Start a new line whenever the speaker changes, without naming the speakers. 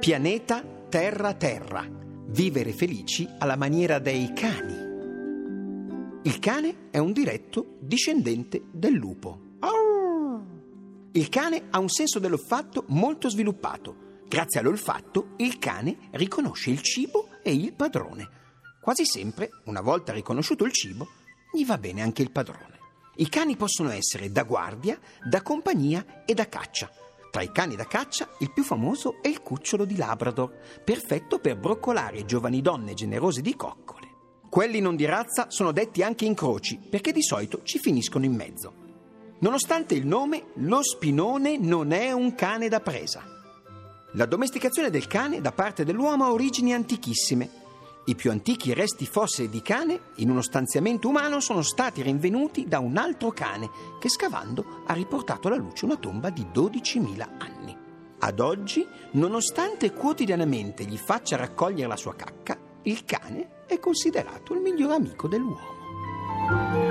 Pianeta Terra Terra. Vivere felici alla maniera dei cani. Il cane è un diretto discendente del lupo. Il cane ha un senso dell'olfatto molto sviluppato. Grazie all'olfatto il cane riconosce il cibo e il padrone. Quasi sempre, una volta riconosciuto il cibo, gli va bene anche il padrone. I cani possono essere da guardia, da compagnia e da caccia. Tra i cani da caccia, il più famoso è il cucciolo di Labrador, perfetto per broccolare giovani donne generose di coccole. Quelli non di razza sono detti anche incroci, perché di solito ci finiscono in mezzo. Nonostante il nome, lo spinone non è un cane da presa. La domesticazione del cane da parte dell'uomo ha origini antichissime i più antichi resti fossili di cane in uno stanziamento umano sono stati rinvenuti da un altro cane che scavando ha riportato alla luce una tomba di 12.000 anni. Ad oggi, nonostante quotidianamente gli faccia raccogliere la sua cacca, il cane è considerato il miglior amico dell'uomo.